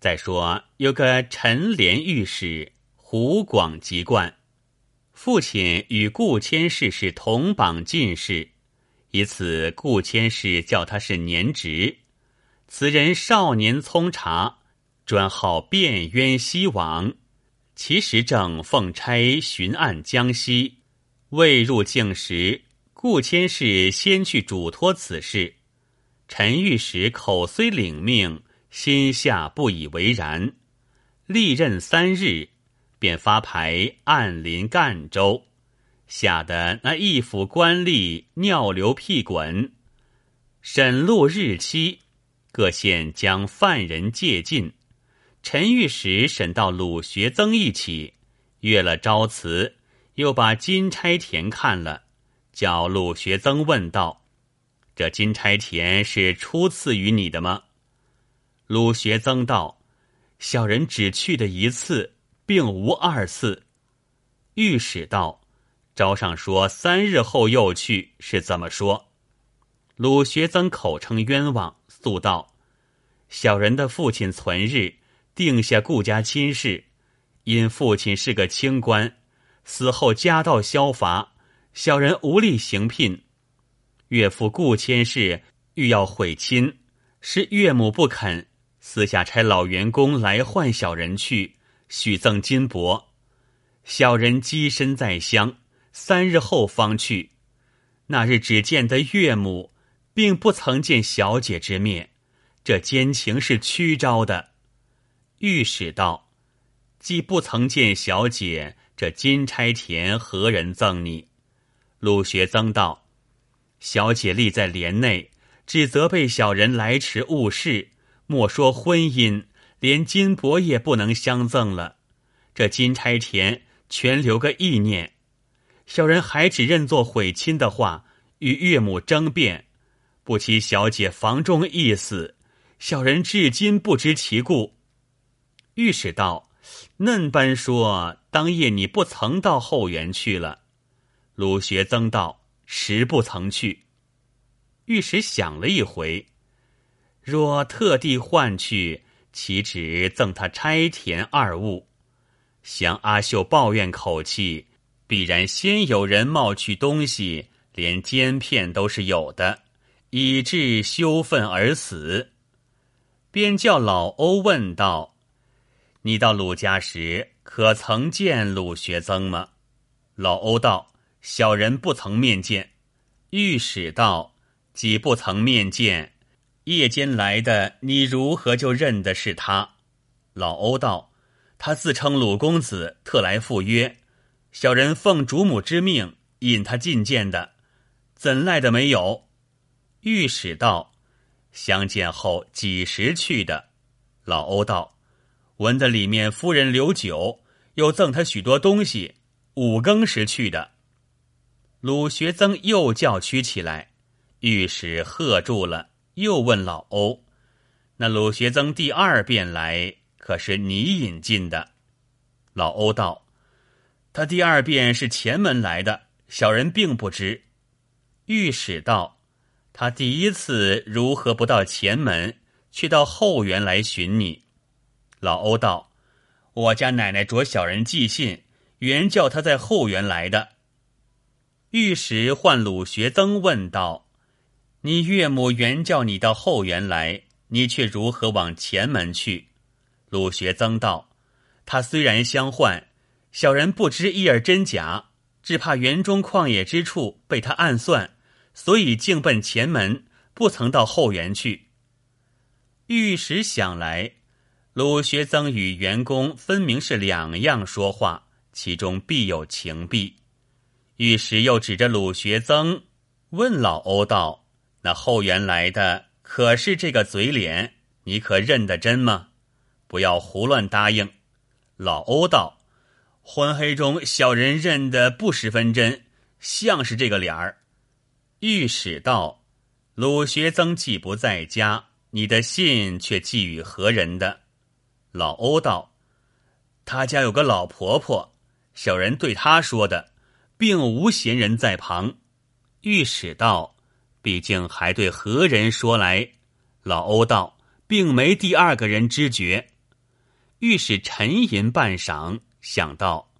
再说有个陈连御史胡广籍贯，父亲与顾千氏是同榜进士，以此顾千氏叫他是年侄。此人少年聪察，专好辨冤西王。其实正奉差巡按江西，未入境时，顾千氏先去嘱托此事。陈御史口虽领命，心下不以为然。历任三日，便发牌暗临赣州，吓得那一府官吏尿流屁滚。审录日期，各县将犯人借进。陈御史审到鲁学曾一起，阅了招词，又把金钗田看了，叫鲁学曾问道。这金钗田是初次与你的吗？鲁学曾道：“小人只去的一次，并无二次。”御史道：“招上说三日后又去，是怎么说？”鲁学曾口称冤枉，诉道：“小人的父亲存日，定下顾家亲事，因父亲是个清官，死后家道消乏，小人无力行聘。”岳父顾千世欲要悔亲，是岳母不肯，私下差老员工来唤小人去，许赠金帛。小人跻身在乡，三日后方去。那日只见得岳母，并不曾见小姐之面，这奸情是屈招的。御史道：“既不曾见小姐，这金钗田何人赠你？”陆学增道。小姐立在帘内，只责备小人来迟误事，莫说婚姻，连金帛也不能相赠了。这金钗田全留个意念，小人还只认作悔亲的话，与岳母争辩，不期小姐房中意思，小人至今不知其故。御史道：“嫩般说，当夜你不曾到后园去了。”鲁学曾道。实不曾去。御史想了一回，若特地换去，岂止赠他差田二物？想阿秀抱怨口气，必然先有人冒去东西，连奸骗都是有的，以致羞愤而死。便叫老欧问道：“你到鲁家时，可曾见鲁学曾吗？”老欧道。小人不曾面见，御史道：“既不曾面见，夜间来的，你如何就认得是他？”老欧道：“他自称鲁公子，特来赴约，小人奉主母之命引他觐见的，怎赖的没有？”御史道：“相见后几时去的？”老欧道：“闻得里面夫人留酒，又赠他许多东西，五更时去的。”鲁学曾又叫屈起来，御史喝住了，又问老欧：“那鲁学增第二遍来，可是你引进的？”老欧道：“他第二遍是前门来的，小人并不知。”御史道：“他第一次如何不到前门，却到后园来寻你？”老欧道：“我家奶奶着小人寄信，原叫他在后园来的。”御史唤鲁学增问道：“你岳母原叫你到后园来，你却如何往前门去？”鲁学曾道：“他虽然相唤，小人不知一儿真假，只怕园中旷野之处被他暗算，所以径奔前门，不曾到后园去。”玉石想来，鲁学曾与员工分明是两样说话，其中必有情弊。玉石又指着鲁学曾问老欧道：“那后园来的可是这个嘴脸？你可认得真吗？不要胡乱答应。”老欧道：“昏黑中小人认得不十分真，像是这个脸儿。”御史道：“鲁学曾既不在家，你的信却寄与何人的？”老欧道：“他家有个老婆婆，小人对他说的。”并无闲人在旁，御史道：“毕竟还对何人说来？”老欧道：“并没第二个人知觉。”御史沉吟半晌，想到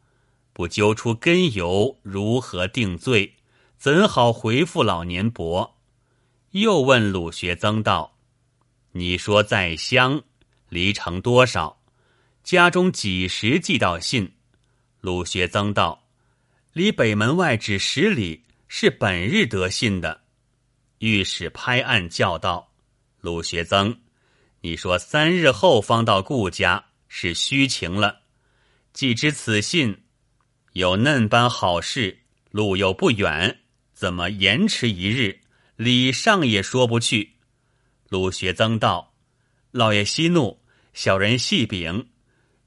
不揪出根由，如何定罪？怎好回复老年伯？又问鲁学曾道：“你说在乡离城多少？家中几时寄到信？”鲁学曾道：“离北门外只十里，是本日得信的。”御史拍案叫道：“鲁学曾，你说三日后方到顾家是虚情了。既知此信有嫩般好事，路又不远，怎么延迟一日？礼上也说不去。”鲁学曾道：“老爷息怒，小人细禀，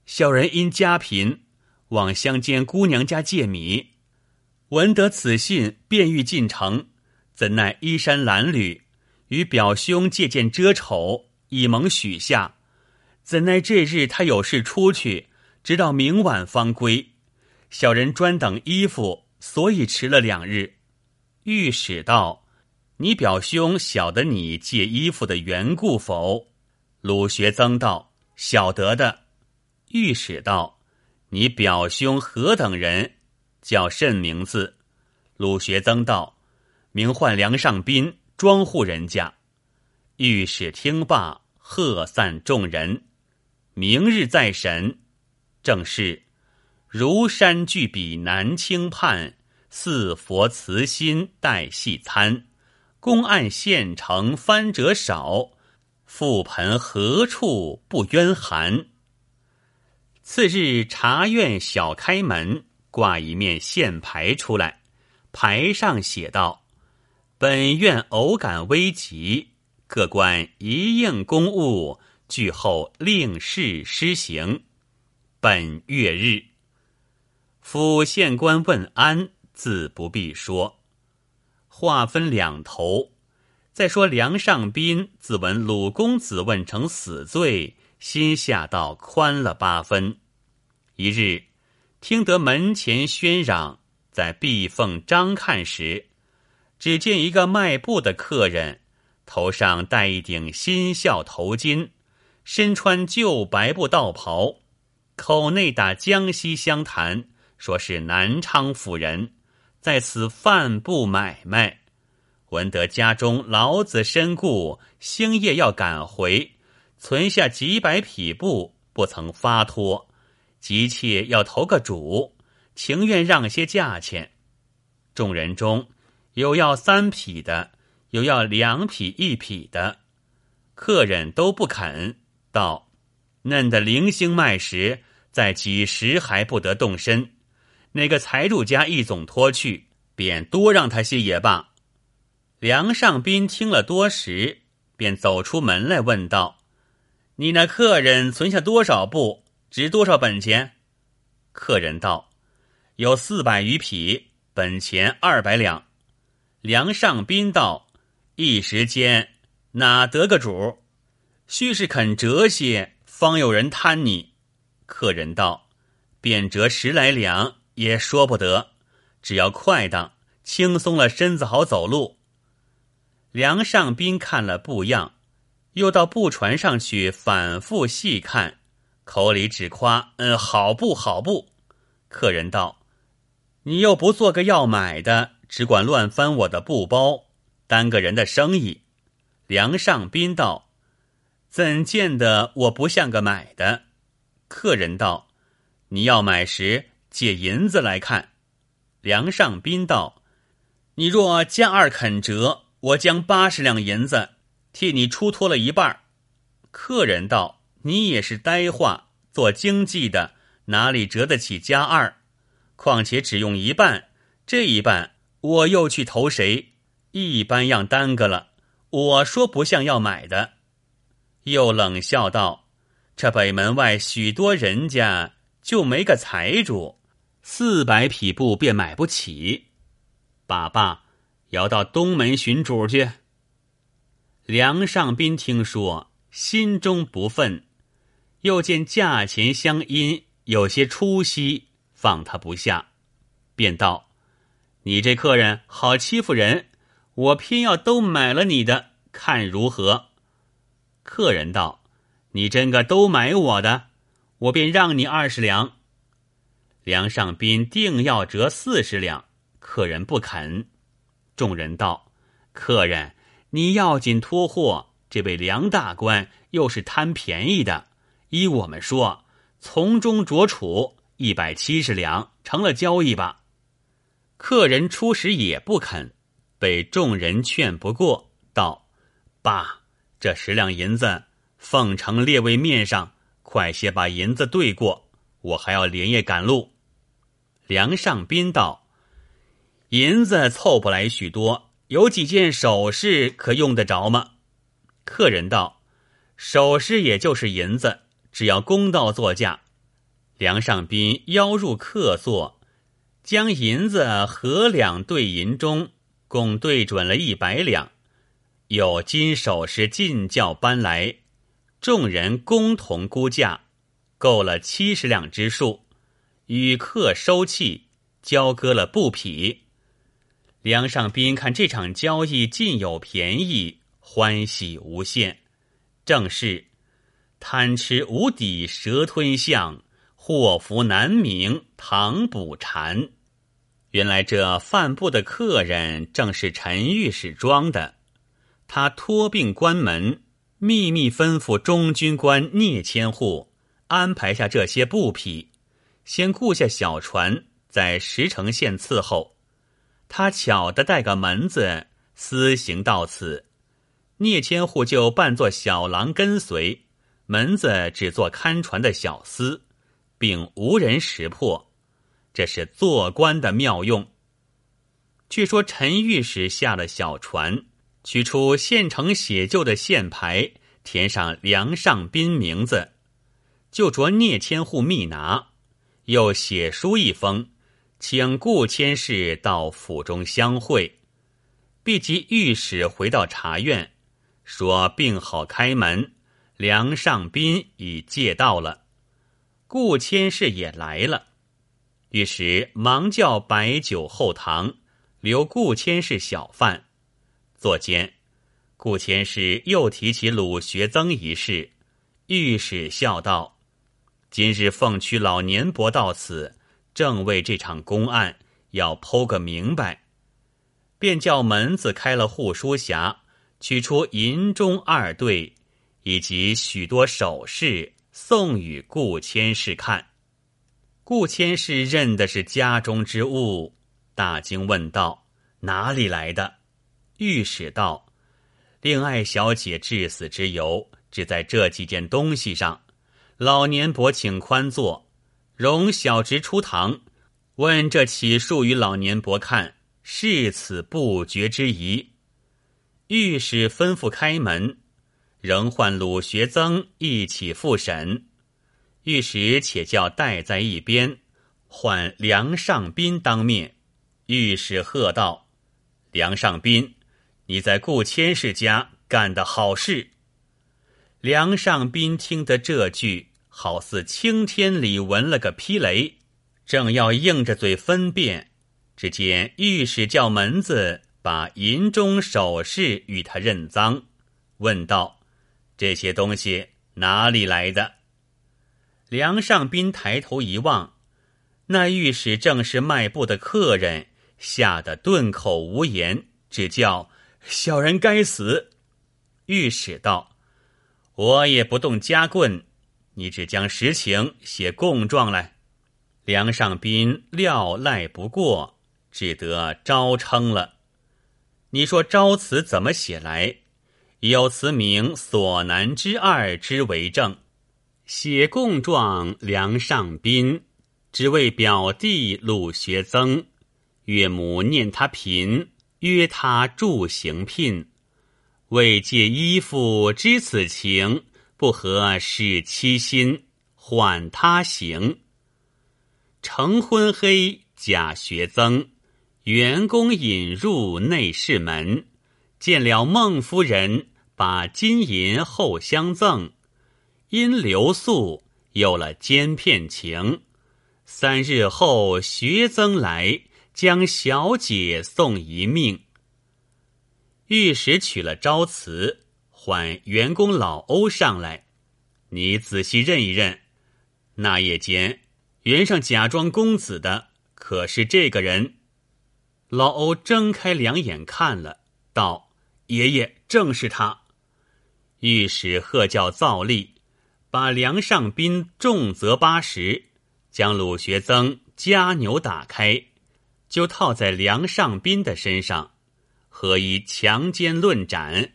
小人因家贫，往乡间姑娘家借米，闻得此信，便欲进城。”怎奈衣衫褴褛，与表兄借件遮丑，以蒙许下。怎奈这日他有事出去，直到明晚方归。小人专等衣服，所以迟了两日。御史道：“你表兄晓得你借衣服的缘故否？”鲁学曾道：“晓得的。”御史道：“你表兄何等人？叫甚名字？”鲁学曾道。名唤梁上宾，庄户人家。御史听罢，喝散众人。明日再审。正是如山巨笔难轻判，似佛慈心待细参。公案现成翻折少，覆盆何处不冤寒？次日茶院小开门，挂一面线牌出来，牌上写道。本院偶感危急，各官一应公务，据后令事施行。本月日，府县官问安，自不必说。话分两头，再说梁上宾自闻鲁公子问成死罪，心下倒宽了八分。一日，听得门前喧嚷，在壁缝张看时。只见一个卖布的客人，头上戴一顶新孝头巾，身穿旧白布道袍，口内打江西湘谈，说是南昌府人，在此贩布买卖。闻得家中老子身故，星夜要赶回，存下几百匹布，不曾发脱，急切要投个主，情愿让些价钱。众人中。有要三匹的，有要两匹一匹的，客人都不肯。道：“嫩的零星卖时，在几时还不得动身？那个财主家一总拖去，便多让他些也罢。”梁上宾听了多时，便走出门来问道：“你那客人存下多少布？值多少本钱？”客人道：“有四百余匹，本钱二百两。”梁上宾道：“一时间哪得个主？须是肯折些，方有人贪你。”客人道：“便折十来两也说不得，只要快当，轻松了身子好走路。”梁上宾看了布样，又到布船上去反复细看，口里只夸：“嗯，好布，好布。”客人道：“你又不做个要买的。”只管乱翻我的布包，耽个人的生意。梁上宾道：“怎见得我不像个买的？”客人道：“你要买时借银子来看。”梁上宾道：“你若加二肯折，我将八十两银子替你出脱了一半。”客人道：“你也是呆话，做经济的哪里折得起加二？况且只用一半，这一半。”我又去投谁？一般样耽搁了。我说不像要买的，又冷笑道：“这北门外许多人家就没个财主，四百匹布便买不起。把爸要到东门寻主去。”梁上宾听说，心中不忿，又见价钱相因，有些出息，放他不下，便道。你这客人好欺负人，我偏要都买了你的，看如何？客人道：“你真个都买我的，我便让你二十两。梁上宾定要折四十两，客人不肯。众人道：“客人，你要紧托货，这位梁大官又是贪便宜的。依我们说，从中着处一百七十两，成了交易吧。”客人初时也不肯，被众人劝不过，道：“爸，这十两银子奉承列位面上，快些把银子兑过，我还要连夜赶路。”梁上宾道：“银子凑不来许多，有几件首饰可用得着吗？”客人道：“首饰也就是银子，只要公道作价。”梁上宾邀入客座，将银子合两兑银中，共对准了一百两，有金首饰进轿搬来，众人共同估价，够了七十两之数。与客收气，交割了布匹。梁上宾看这场交易尽有便宜，欢喜无限。正是贪吃无底，蛇吞象；祸福难明，唐补禅。原来这贩布的客人正是陈御史装的。他托病关门，秘密吩咐中军官聂千户安排下这些布匹。先雇下小船，在石城县伺候。他巧的带个门子，私行到此。聂千户就扮作小郎跟随，门子只做看船的小厮，并无人识破。这是做官的妙用。据说陈御史下了小船，取出现成写就的县牌，填上梁上宾名字，就着聂千户密拿。又写书一封，请顾千氏到府中相会。毕及御史回到茶院，说病好开门，梁上宾已借到了。顾千氏也来了，御史忙叫摆酒后堂，留顾千氏小饭。坐间，顾千氏又提起鲁学曾一事，御史笑道。今日奉屈老年伯到此，正为这场公案要剖个明白，便叫门子开了护书匣，取出银钟二对以及许多首饰，送与顾千世看。顾千世认的是家中之物，大惊问道：“哪里来的？”御史道：“令爱小姐致死之由，只在这几件东西上。”老年伯，请宽坐，容小侄出堂，问这起数与老年伯看，是此不决之疑。御史吩咐开门，仍唤鲁学曾一起复审。御史且叫带在一边，唤梁上宾当面。御史喝道：“梁上宾，你在顾千世家干的好事。”梁上宾听得这句，好似青天里闻了个霹雷，正要硬着嘴分辨，只见御史叫门子把银钟首饰与他认赃，问道：“这些东西哪里来的？”梁上宾抬头一望，那御史正是卖布的客人，吓得顿口无言，只叫小人该死。御史道。我也不动家棍，你只将实情写供状来。梁上宾料赖不过，只得招称了。你说招词怎么写来？有词名所难之二之为证。写供状，梁上宾只为表弟鲁学增，岳母念他贫，约他助行聘。为借衣服知此情，不合使妻心，缓他行。成昏黑，假学增，员工引入内室门，见了孟夫人，把金银后相赠。因留宿，有了奸骗情。三日后，学增来，将小姐送一命。御史取了招词，唤员工老欧上来，你仔细认一认，那夜间，原上假装公子的可是这个人？老欧睁开两眼看了，道：“爷爷，正是他。”御史喝叫造例，把梁上宾重责八十，将鲁学增家牛打开，就套在梁上宾的身上，何以强奸论斩，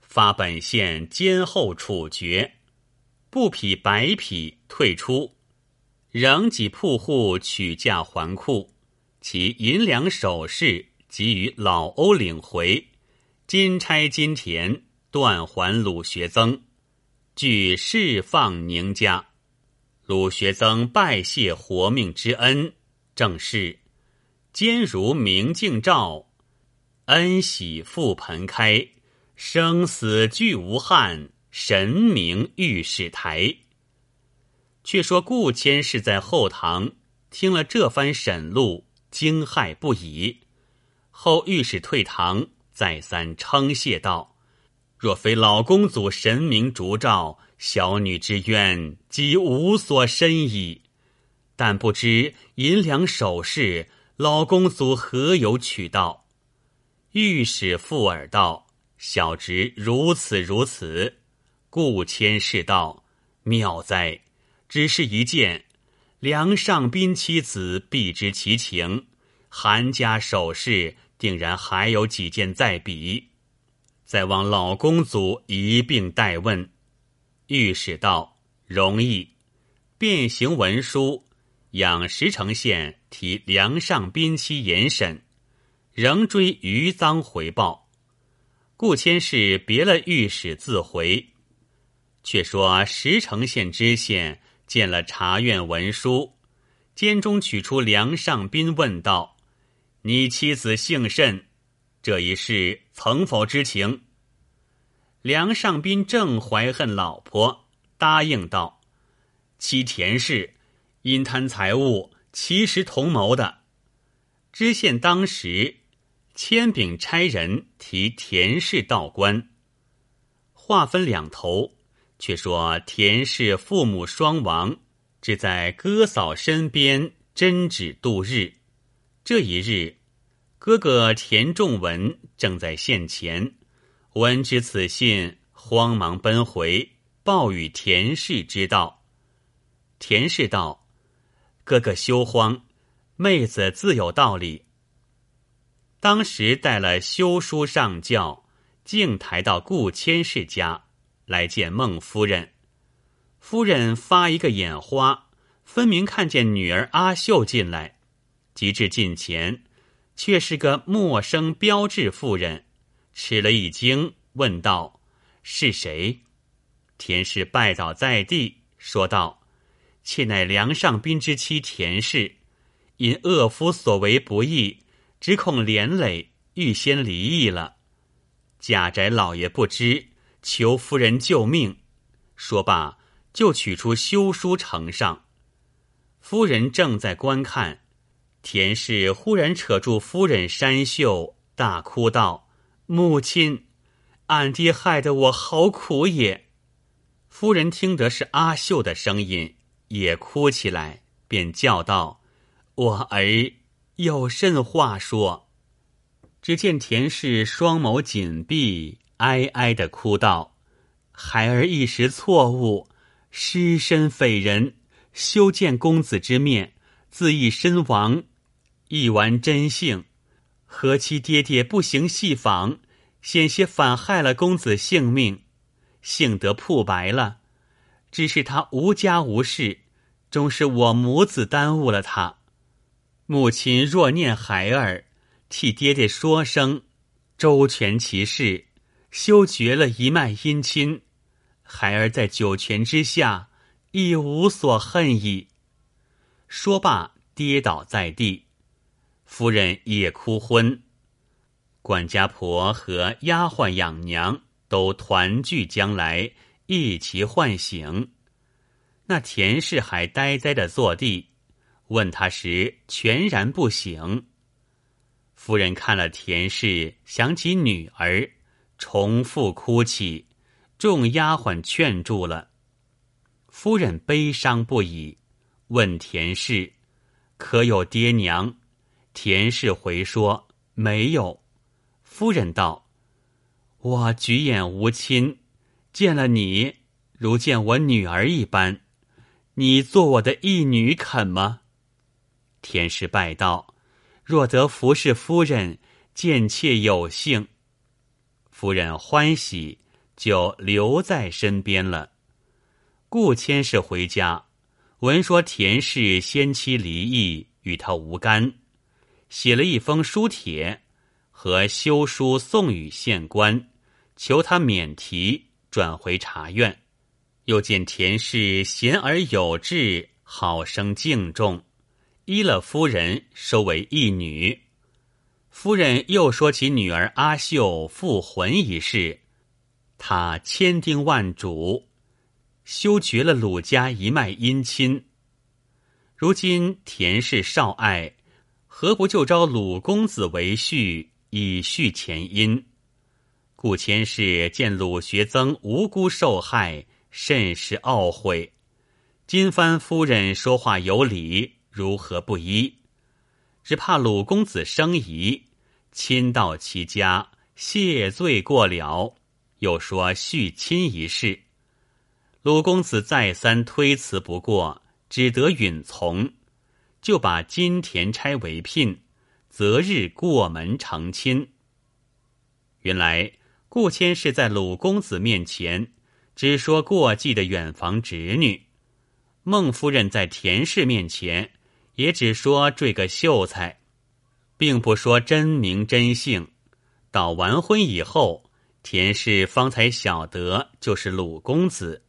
发本县监后处决，不匹白匹退出，仍给铺户取价还库，其银两首饰即与老欧领回，金钗金田。断还鲁学增，据释放宁家。鲁学增拜谢活命之恩，正是坚如明镜照，恩喜复盆开，生死俱无憾，神明御史台。却说顾谦是在后堂听了这番审录，惊骇不已。后御史退堂，再三称谢道。若非老公祖神明烛照，小女之冤即无所申矣。但不知银两首饰，老公祖何有取到？御史附耳道：“小侄如此如此。”故谦是道：“妙哉！只是一件梁上宾妻子，必知其情。韩家首饰，定然还有几件在彼。”再望老公祖一并代问，御史道容易，变形文书，养石城县提梁上宾期严审，仍追余赃回报。顾谦是别了御史自回，却说石城县知县见了查院文书，监中取出梁上宾问道：“你妻子姓甚？”这一事曾否知情？梁上宾正怀恨老婆，答应道：“妻田氏因贪财物，其实同谋的。”知县当时签禀差人提田氏到官。话分两头，却说田氏父母双亡，只在哥嫂身边针指度日。这一日。哥哥田仲文正在县前，闻知此信，慌忙奔回，报与田氏知道。田氏道：“哥哥休慌，妹子自有道理。”当时带了休书上轿，径抬到顾千氏家来见孟夫人。夫人发一个眼花，分明看见女儿阿秀进来，及至近前。却是个陌生标致妇人，吃了一惊，问道：“是谁？”田氏拜倒在地，说道：“妾乃梁上宾之妻田氏，因恶夫所为不义，只恐连累，预先离异了。贾宅老爷不知，求夫人救命。”说罢，就取出休书呈上。夫人正在观看。田氏忽然扯住夫人衫袖，大哭道：“母亲，俺爹害得我好苦也。”夫人听得是阿秀的声音，也哭起来，便叫道：“我儿有甚话说？”只见田氏双眸紧闭，哀哀的哭道：“孩儿一时错误，失身匪人，休见公子之面，自缢身亡。”一完真性，何其爹爹不行细访，险些反害了公子性命，幸得铺白了。只是他无家无室，终是我母子耽误了他。母亲若念孩儿，替爹爹说声，周全其事，休绝了一脉姻亲。孩儿在九泉之下，亦无所恨矣。说罢，跌倒在地。夫人也哭昏，管家婆和丫鬟养娘都团聚将来，一齐唤醒。那田氏还呆呆的坐地，问他时全然不醒。夫人看了田氏，想起女儿，重复哭泣，众丫鬟劝住了。夫人悲伤不已，问田氏：“可有爹娘？”田氏回说：“没有。”夫人道：“我举眼无亲，见了你如见我女儿一般，你做我的义女肯吗？”田氏拜道：“若得服侍夫人，见妾有幸。”夫人欢喜，就留在身边了。顾千氏回家，闻说田氏先妻离异，与他无干，写了一封书帖，和修书送与县官，求他免提，转回茶院。又见田氏贤而有志，好生敬重，依了夫人，收为义女。夫人又说起女儿阿秀复魂一事，他千叮万嘱。休绝了鲁家一脉姻亲。如今田氏少爱，何不就招鲁公子为婿，以续前姻？顾千氏见鲁学曾无辜受害，甚是懊悔。金帆夫人说话有理，如何不依？只怕鲁公子生疑，亲到其家谢罪过了，又说续亲一事。鲁公子再三推辞不过，只得允从，就把金田差为聘，择日过门成亲。原来顾谦是在鲁公子面前只说过继的远房侄女，孟夫人在田氏面前也只说缀个秀才，并不说真名真姓。到完婚以后，田氏方才晓得就是鲁公子。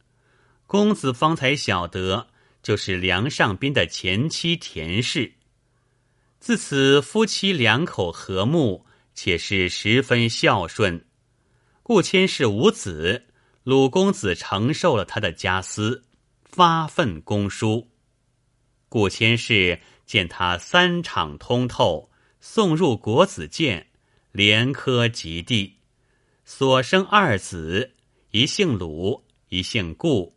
公子方才晓得，就是梁上宾的前妻田氏。自此夫妻两口和睦，且是十分孝顺。顾谦氏无子，鲁公子承受了他的家私，发愤公书。顾谦氏见他三场通透，送入国子监，连科及第，所生二子，一姓鲁，一姓顾。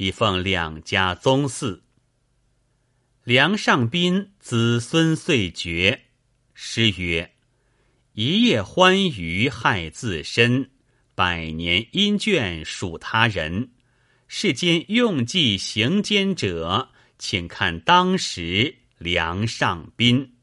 以奉两家宗嗣。梁上宾子孙遂绝。诗曰：“一夜欢娱害自身，百年阴倦属他人。世间用计行奸者，请看当时梁上宾。”